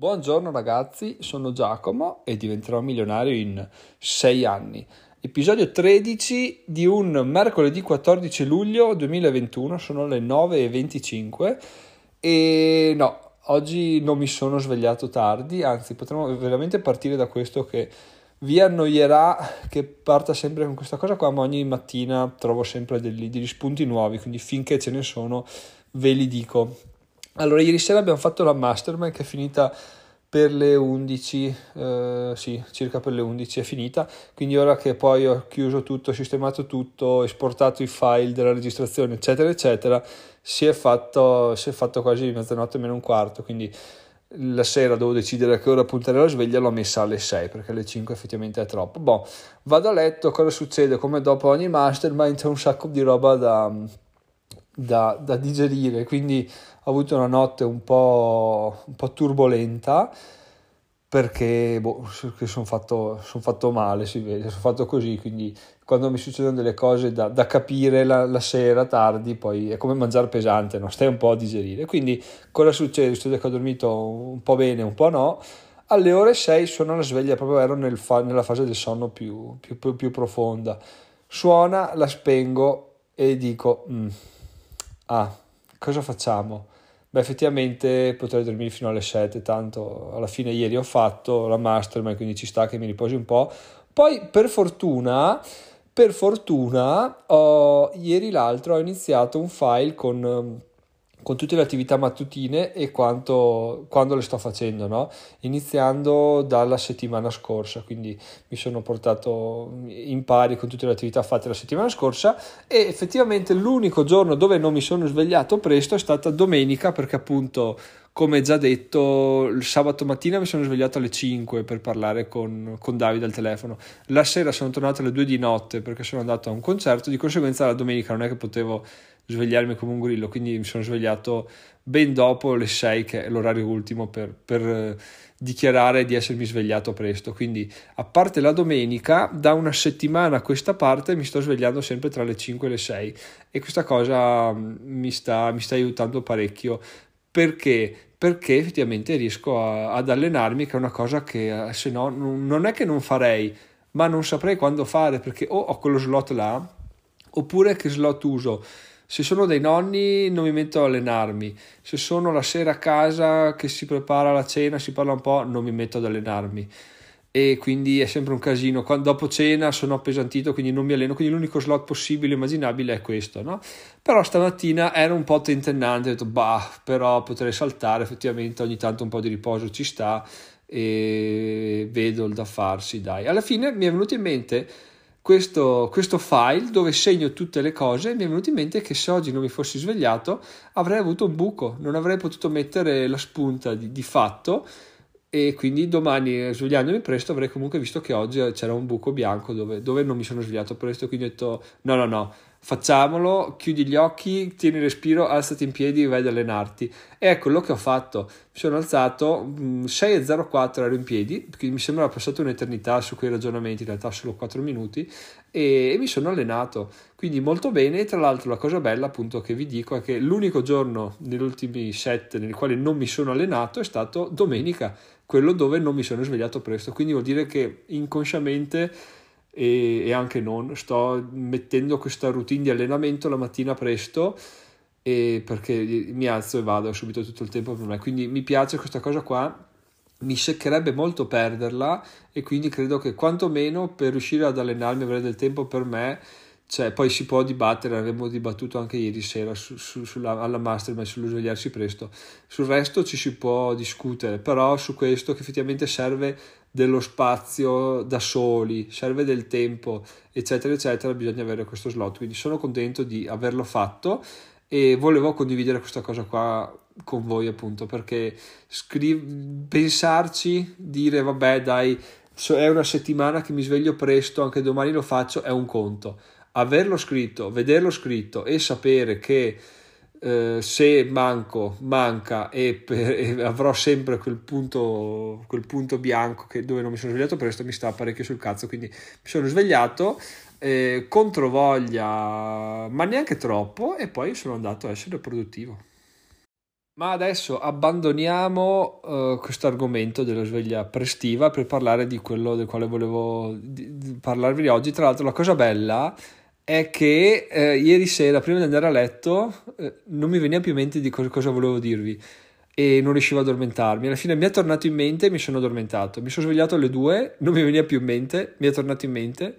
Buongiorno ragazzi, sono Giacomo e diventerò milionario in 6 anni. Episodio 13 di un mercoledì 14 luglio 2021, sono le 9.25 e no, oggi non mi sono svegliato tardi, anzi potremmo veramente partire da questo che vi annoierà che parta sempre con questa cosa qua, ma ogni mattina trovo sempre degli, degli spunti nuovi, quindi finché ce ne sono ve li dico. Allora, ieri sera abbiamo fatto la mastermind che è finita per le 11, eh, sì, circa per le 11 è finita, quindi ora che poi ho chiuso tutto, sistemato tutto, esportato i file della registrazione, eccetera, eccetera, si è fatto, si è fatto quasi mezzanotte meno un quarto, quindi la sera devo decidere a che ora puntare la sveglia, l'ho messa alle 6 perché alle 5 effettivamente è troppo. Boh, vado a letto, cosa succede? Come dopo ogni mastermind c'è un sacco di roba da da, da digerire, quindi ho avuto una notte un po', un po turbolenta perché boh, sono fatto, son fatto male, si vede, sono fatto così, quindi quando mi succedono delle cose da, da capire la, la, sera tardi, poi è come mangiare pesante, no? stai un po' a digerire. Quindi cosa succede? Succede che ho dormito un po' bene, un po' no. Alle ore 6 sono alla sveglia, proprio ero nel fa- nella fase del sonno più, più, più, più, profonda. Suona, la spengo e dico... Mm ah, cosa facciamo? Beh, effettivamente potrei dormire fino alle 7, tanto alla fine ieri ho fatto la mastermind, quindi ci sta che mi riposi un po'. Poi, per fortuna, per fortuna, ho, ieri l'altro ho iniziato un file con con tutte le attività mattutine e quanto, quando le sto facendo, no? iniziando dalla settimana scorsa, quindi mi sono portato in pari con tutte le attività fatte la settimana scorsa e effettivamente l'unico giorno dove non mi sono svegliato presto è stata domenica perché appunto come già detto, il sabato mattina mi sono svegliato alle 5 per parlare con, con Davide al telefono. La sera sono tornato alle 2 di notte perché sono andato a un concerto, di conseguenza la domenica non è che potevo svegliarmi come un grillo, quindi mi sono svegliato ben dopo le 6, che è l'orario ultimo per, per eh, dichiarare di essermi svegliato presto. Quindi, a parte la domenica, da una settimana a questa parte mi sto svegliando sempre tra le 5 e le 6 e questa cosa mm, mi sta, mi sta aiutando parecchio. Perché? Perché effettivamente riesco a, ad allenarmi, che è una cosa che eh, se no non è che non farei, ma non saprei quando fare perché o ho quello slot là, oppure che slot uso se sono dei nonni non mi metto a allenarmi, se sono la sera a casa che si prepara la cena, si parla un po', non mi metto ad allenarmi e quindi è sempre un casino. Quando, dopo cena sono appesantito, quindi non mi alleno, quindi l'unico slot possibile, immaginabile è questo, no? Però stamattina era un po' tentennante, ho detto, bah, però potrei saltare, effettivamente ogni tanto un po' di riposo ci sta e vedo il da farsi, dai. Alla fine mi è venuto in mente questo, questo, file dove segno tutte le cose mi è venuto in mente che se oggi non mi fossi svegliato avrei avuto un buco, non avrei potuto mettere la spunta di, di fatto e quindi domani svegliandomi presto avrei comunque visto che oggi c'era un buco bianco dove, dove non mi sono svegliato presto, quindi ho detto no no no, facciamolo, chiudi gli occhi, tieni respiro, alzati in piedi e vai ad allenarti. E è quello che ho fatto. Mi sono alzato, 6.04 mm, ero in piedi, mi sembra passata un'eternità su quei ragionamenti, in realtà solo 4 minuti, e, e mi sono allenato. Quindi molto bene, e tra l'altro la cosa bella appunto che vi dico è che l'unico giorno negli ultimi 7 nel quale non mi sono allenato è stato domenica, quello dove non mi sono svegliato presto. Quindi vuol dire che inconsciamente e, e anche non. Sto mettendo questa routine di allenamento la mattina presto perché mi alzo e vado subito tutto il tempo per me. Quindi mi piace questa cosa qua. Mi seccherebbe molto perderla e quindi credo che quantomeno per riuscire ad allenarmi avere del tempo per me cioè, poi si può dibattere, avremmo dibattuto anche ieri sera su, su, sulla, alla mastermind sullo svegliarsi presto. Sul resto ci si può discutere, però su questo che effettivamente serve dello spazio da soli, serve del tempo, eccetera, eccetera, bisogna avere questo slot. Quindi sono contento di averlo fatto e volevo condividere questa cosa qua con voi appunto perché scriv- pensarci, dire vabbè dai, è una settimana che mi sveglio presto, anche domani lo faccio, è un conto averlo scritto, vederlo scritto e sapere che eh, se manco, manca e, per, e, avrò sempre quel punto, quel punto bianco che, dove non mi sono svegliato presto mi sta parecchio sul cazzo quindi mi sono svegliato eh, contro voglia ma neanche troppo e poi sono andato a essere produttivo Ma adesso abbandoniamo uh, questo argomento della sveglia prestiva per parlare di quello del quale volevo di, di parlarvi oggi. Tra l'altro, la cosa bella è che eh, ieri sera, prima di andare a letto, eh, non mi veniva più in mente di cosa, cosa volevo dirvi e non riuscivo ad addormentarmi. Alla fine mi è tornato in mente e mi sono addormentato. Mi sono svegliato alle due, non mi veniva più in mente, mi è tornato in mente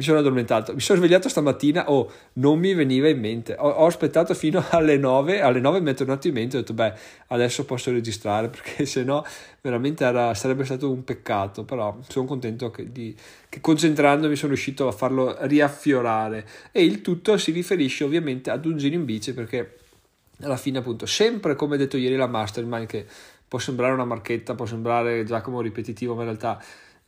mi sono addormentato. Mi sono svegliato stamattina, oh, non mi veniva in mente. Ho, ho aspettato fino alle 9, alle 9 mi è tornato in mente, ho detto, beh, adesso posso registrare, perché se no veramente era, sarebbe stato un peccato, però sono contento che, di, che concentrandomi sono riuscito a farlo riaffiorare. E il tutto si riferisce ovviamente ad un giro in bici, perché alla fine appunto, sempre come detto ieri la Mastermind, che può sembrare una marchetta, può sembrare Giacomo ripetitivo, ma in realtà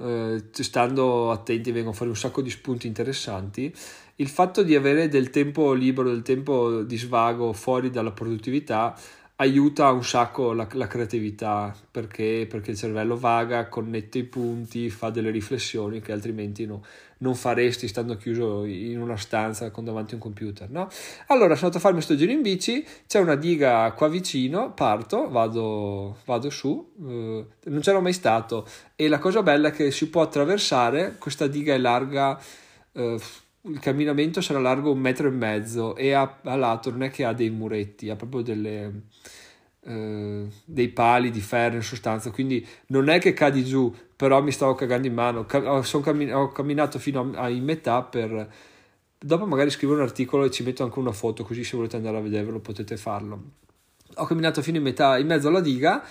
eh, stando attenti vengono fuori un sacco di spunti interessanti. Il fatto di avere del tempo libero, del tempo di svago fuori dalla produttività aiuta un sacco la, la creatività perché, perché, il cervello vaga, connette i punti, fa delle riflessioni che altrimenti no, non faresti stando chiuso in una stanza con davanti a un computer. No? Allora sono andato a farmi questo giro in bici, c'è una diga qua vicino, parto, vado, vado su, eh, non c'ero mai stato e la cosa bella è che si può attraversare, questa diga è larga. Eh, il camminamento sarà largo un metro e mezzo e a, a lato non è che ha dei muretti, ha proprio delle, eh, dei pali di ferro in sostanza, quindi non è che cadi giù, però mi stavo cagando in mano, ho, cammin- ho camminato fino a, a, in metà per... Dopo magari scrivo un articolo e ci metto anche una foto, così se volete andare a vederlo potete farlo. Ho camminato fino in metà, in mezzo alla diga,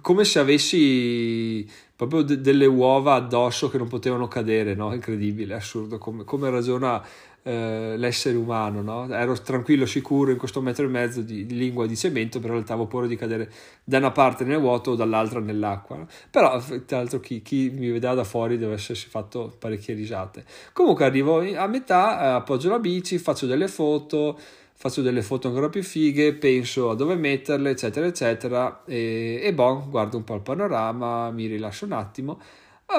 come se avessi proprio de- delle uova addosso che non potevano cadere, no? Incredibile, assurdo, come, come ragiona eh, l'essere umano, no? Ero tranquillo, sicuro in questo metro e mezzo di, di, lingua di cemento, però in realtà paura di cadere da una parte nel vuoto o dall'altra nell'acqua. No? Però, tra l'altro, chi, chi, mi vedeva da fuori deve essersi fatto parecchie risate. Comunque arrivo a metà, eh, appoggio la bici, faccio delle foto faccio delle foto ancora più fighe, penso a dove metterle, eccetera, eccetera, e, e bon, guardo un po' il panorama, mi rilascio un attimo,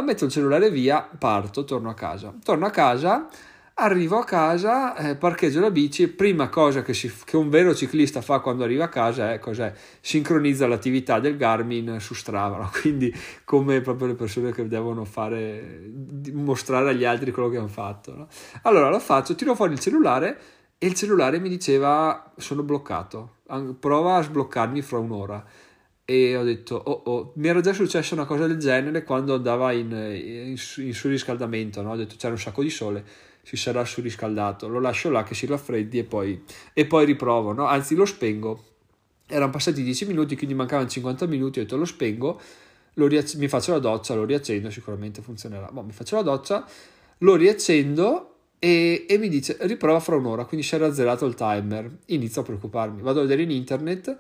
metto il cellulare via, parto, torno a casa. Torno a casa, arrivo a casa, eh, parcheggio la bici, prima cosa che, si, che, un vero ciclista fa quando arriva a casa è cos'è? Sincronizza l'attività del Garmin su Strava, no? quindi come proprio le persone che devono fare, mostrare agli altri quello che hanno fatto. No? Allora lo faccio, tiro fuori il cellulare, e il cellulare mi diceva sono bloccato, prova a sbloccarmi fra un'ora. E ho detto, oh oh, mi era già successa una cosa del genere quando andava in, in, in surriscaldamento, no? ho detto c'era un sacco di sole, si sarà surriscaldato, lo lascio là che si raffreddi e poi, e poi riprovo, no? anzi lo spengo. Erano passati 10 minuti, quindi mancavano 50 minuti, ho detto lo spengo, lo riac- mi faccio la doccia, lo riaccendo, sicuramente funzionerà. Boh, mi faccio la doccia, lo riaccendo e, e, mi dice riprova fra un'ora, quindi si era azzerato il timer. Inizio a preoccuparmi, vado a vedere in internet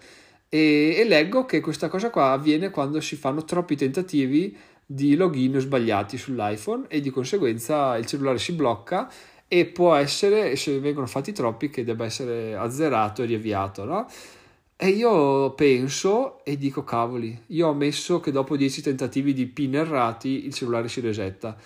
e, e, leggo che questa cosa qua avviene quando si fanno troppi tentativi di login sbagliati sull'iPhone e di conseguenza il cellulare si blocca e può essere, se vengono fatti troppi, che debba essere azzerato e riavviato, no? E io penso e dico cavoli, io ho messo che dopo 10 tentativi di pin errati il cellulare si resetta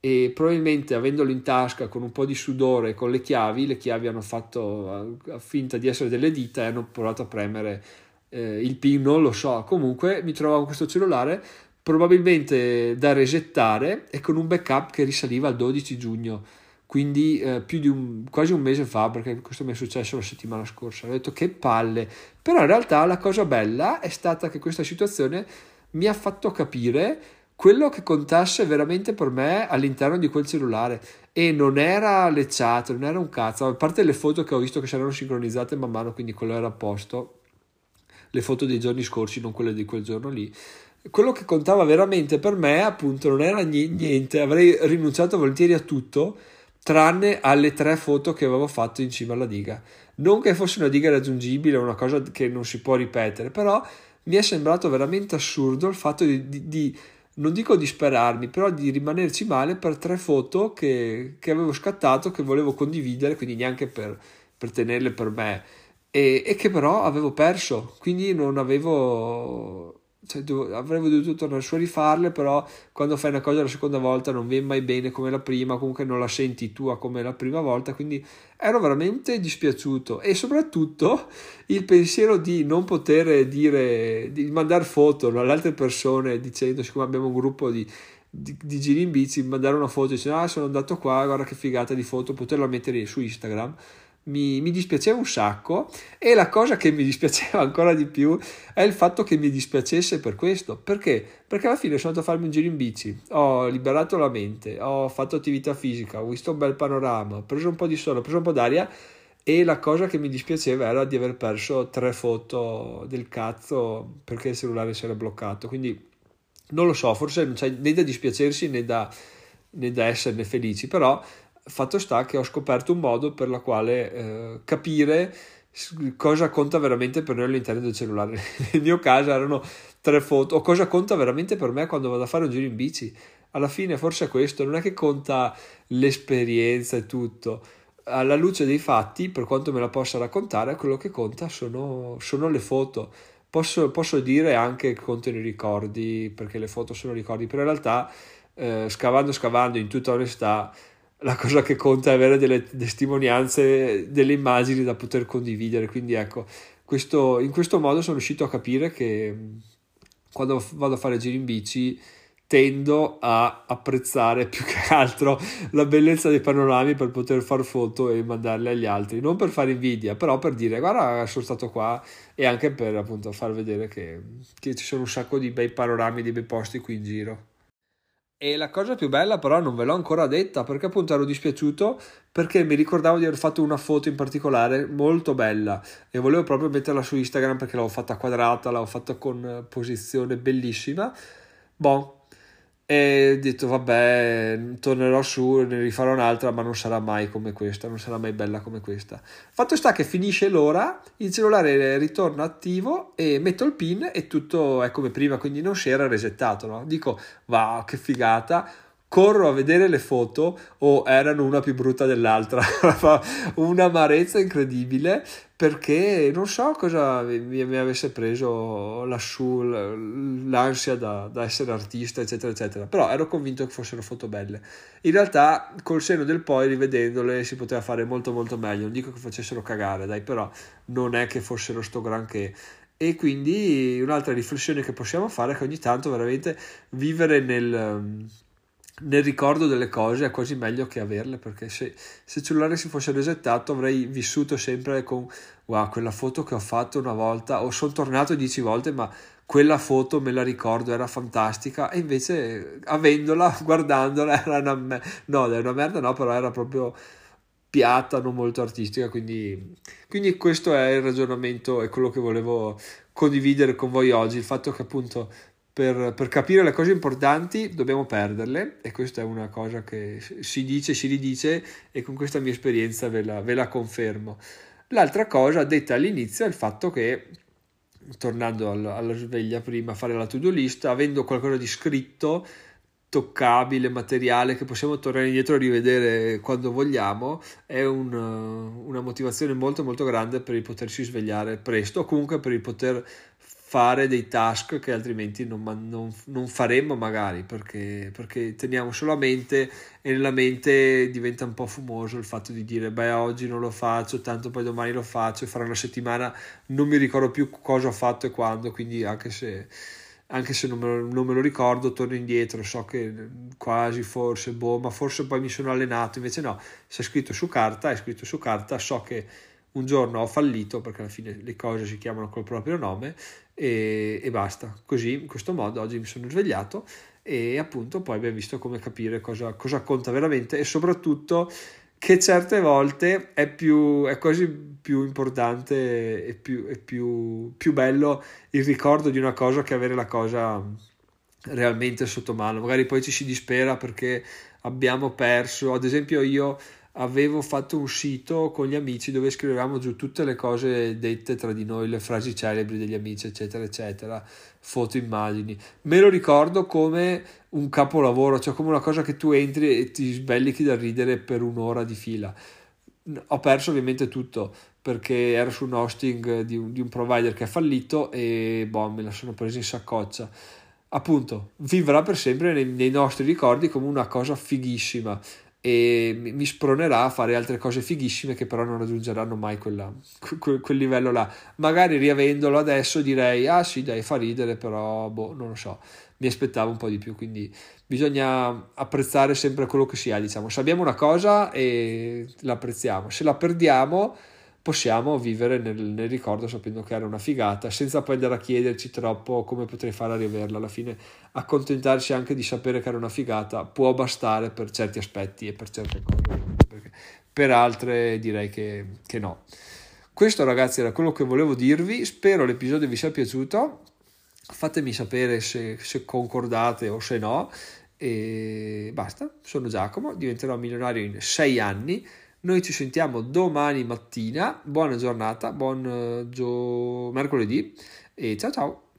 e probabilmente avendolo in tasca con un po' di sudore con le chiavi, le chiavi hanno fatto finta di essere delle dita e hanno provato a premere eh, il pin, non lo so. Comunque mi trovavo questo cellulare probabilmente da resettare e con un backup che risaliva al 12 giugno quindi eh, più di un, quasi un mese fa, perché questo mi è successo la settimana scorsa. Ho detto che palle, però in realtà la cosa bella è stata che questa situazione mi ha fatto capire quello che contasse veramente per me all'interno di quel cellulare e non era lecciato, non era un cazzo, a parte le foto che ho visto che si erano sincronizzate man mano, quindi quello era a posto, le foto dei giorni scorsi, non quelle di quel giorno lì. Quello che contava veramente per me, appunto, non era niente, avrei rinunciato volentieri a tutto, tranne alle tre foto che avevo fatto in cima alla diga. Non che fosse una diga raggiungibile, una cosa che non si può ripetere, però mi è sembrato veramente assurdo il fatto di, di, di non dico disperarmi, però di rimanerci male per tre foto che, che avevo scattato, che volevo condividere, quindi neanche per, per tenerle per me, e, e, che però avevo perso, quindi non avevo, cioè, do, avrei dovuto tornare su a rifarle, però quando fai una cosa la seconda volta non viene mai bene come la prima, comunque non la senti tua come la prima volta, quindi ero veramente dispiaciuto. E soprattutto il pensiero di non poter dire, di mandare foto alle altre persone dicendo, siccome abbiamo un gruppo di, di, di giri in bici, mandare una foto dicendo ah sono andato qua, guarda che figata di foto, poterla mettere su Instagram mi, mi, dispiaceva un sacco e la cosa che mi dispiaceva ancora di più è il fatto che mi dispiacesse per questo. Perché? Perché alla fine sono andato a farmi un giro in bici, ho liberato la mente, ho fatto attività fisica, ho visto un bel panorama, ho preso un po' di sole, ho preso un po' d'aria e la cosa che mi dispiaceva era di aver perso tre foto del cazzo perché il cellulare si era bloccato. Quindi non lo so, forse non c'è né da dispiacersi né da, né da esserne felici, però fatto sta che ho scoperto un modo per la quale eh, capire cosa conta veramente per noi all'interno del cellulare. Nel mio caso erano tre foto, o cosa conta veramente per me quando vado a fare un giro in bici. Alla fine forse è questo, non è che conta l'esperienza e tutto. Alla luce dei fatti, per quanto me la possa raccontare, quello che conta sono, sono le foto. Posso, posso, dire anche che contano i ricordi, perché le foto sono ricordi, però in realtà eh, scavando, scavando in tutta onestà, la cosa che conta è avere delle testimonianze, delle immagini da poter condividere. Quindi ecco, questo, in questo modo sono riuscito a capire che quando vado a fare giri in bici tendo a apprezzare più che altro la bellezza dei panorami per poter fare foto e mandarle agli altri, non per fare invidia, però per dire guarda sono stato qua e anche per appunto far vedere che, che ci sono un sacco di bei panorami, di bei posti qui in giro. E la cosa più bella però non ve l'ho ancora detta perché appunto ero dispiaciuto perché mi ricordavo di aver fatto una foto in particolare molto bella e volevo proprio metterla su Instagram perché l'avevo fatta quadrata, l'avevo fatta con posizione bellissima. Boh, e ho detto vabbè tornerò su ne rifarò un'altra ma non sarà mai come questa non sarà mai bella come questa fatto sta che finisce l'ora il cellulare ritorna attivo e metto il pin e tutto è come prima quindi non si era resettato no? dico wow che figata corro a vedere le foto o erano una più brutta dell'altra. Un'amarezza incredibile perché non so cosa mi, mi avesse preso lassù l'ansia da, da, essere artista eccetera eccetera. Però ero convinto che fossero foto belle. In realtà col seno del poi rivedendole si poteva fare molto molto meglio. Non dico che facessero cagare dai però non è che fossero sto granché. E quindi un'altra riflessione che possiamo fare è che ogni tanto veramente vivere nel nel ricordo delle cose è quasi meglio che averle perché se, se il cellulare si fosse resettato avrei vissuto sempre con wow quella foto che ho fatto una volta o sono tornato dieci volte ma quella foto me la ricordo era fantastica e invece avendola guardandola era una no è una merda no però era proprio piatta non molto artistica quindi, quindi questo è il ragionamento e quello che volevo condividere con voi oggi il fatto che appunto per, per, capire le cose importanti dobbiamo perderle e questa è una cosa che si dice, si ridice e con questa mia esperienza ve la, ve la confermo. L'altra cosa detta all'inizio è il fatto che, tornando alla, alla sveglia prima fare la to-do list, avendo qualcosa di scritto, toccabile, materiale che possiamo tornare indietro e rivedere quando vogliamo, è un, una motivazione molto molto grande per il potersi svegliare presto o comunque per il poter fare dei task che altrimenti non, non, non faremmo magari perché, perché, teniamo solo a mente e nella mente diventa un po' fumoso il fatto di dire beh oggi non lo faccio tanto poi domani lo faccio e fra una settimana non mi ricordo più cosa ho fatto e quando quindi anche se, anche se non, me lo, non me lo ricordo torno indietro so che quasi forse boh ma forse poi mi sono allenato invece no se è scritto su carta è scritto su carta so che un giorno ho fallito perché alla fine le cose si chiamano col proprio nome e, e, basta. Così, in questo modo, oggi mi sono svegliato e appunto poi abbiamo visto come capire cosa, cosa conta veramente e soprattutto che certe volte è, più, è quasi più importante e più, è più, più bello il ricordo di una cosa che avere la cosa realmente sotto mano. Magari poi ci si dispera perché abbiamo perso, ad esempio io avevo fatto un sito con gli amici dove scrivevamo giù tutte le cose dette tra di noi, le frasi celebri degli amici, eccetera, eccetera, foto, immagini. Me lo ricordo come un capolavoro, cioè come una cosa che tu entri e ti sbellichi da ridere per un'ora di fila. Ho perso ovviamente tutto, perché ero su un hosting di un, di un provider che è fallito e boh, me la sono presa in saccoccia. Appunto, vivrà per sempre nei, nei nostri ricordi come una cosa fighissima e mi spronerà a fare altre cose fighissime che però non raggiungeranno mai quella, quel, quel, livello là. Magari riavendolo adesso direi, ah sì dai fa ridere, però boh, non lo so, mi aspettavo un po' di più, quindi bisogna apprezzare sempre quello che si ha, diciamo, se abbiamo una cosa e la apprezziamo, se la perdiamo possiamo vivere nel, nel, ricordo sapendo che era una figata, senza poi andare a chiederci troppo come potrei fare a riaverla. Alla fine accontentarsi anche di sapere che era una figata può bastare per certi aspetti e per certe cose, perché per altre direi che, che no. Questo ragazzi era quello che volevo dirvi, spero l'episodio vi sia piaciuto, fatemi sapere se, se concordate o se no e basta, sono Giacomo, diventerò milionario in sei anni noi ci sentiamo domani mattina. Buona giornata, buon uh, gio- mercoledì e ciao ciao.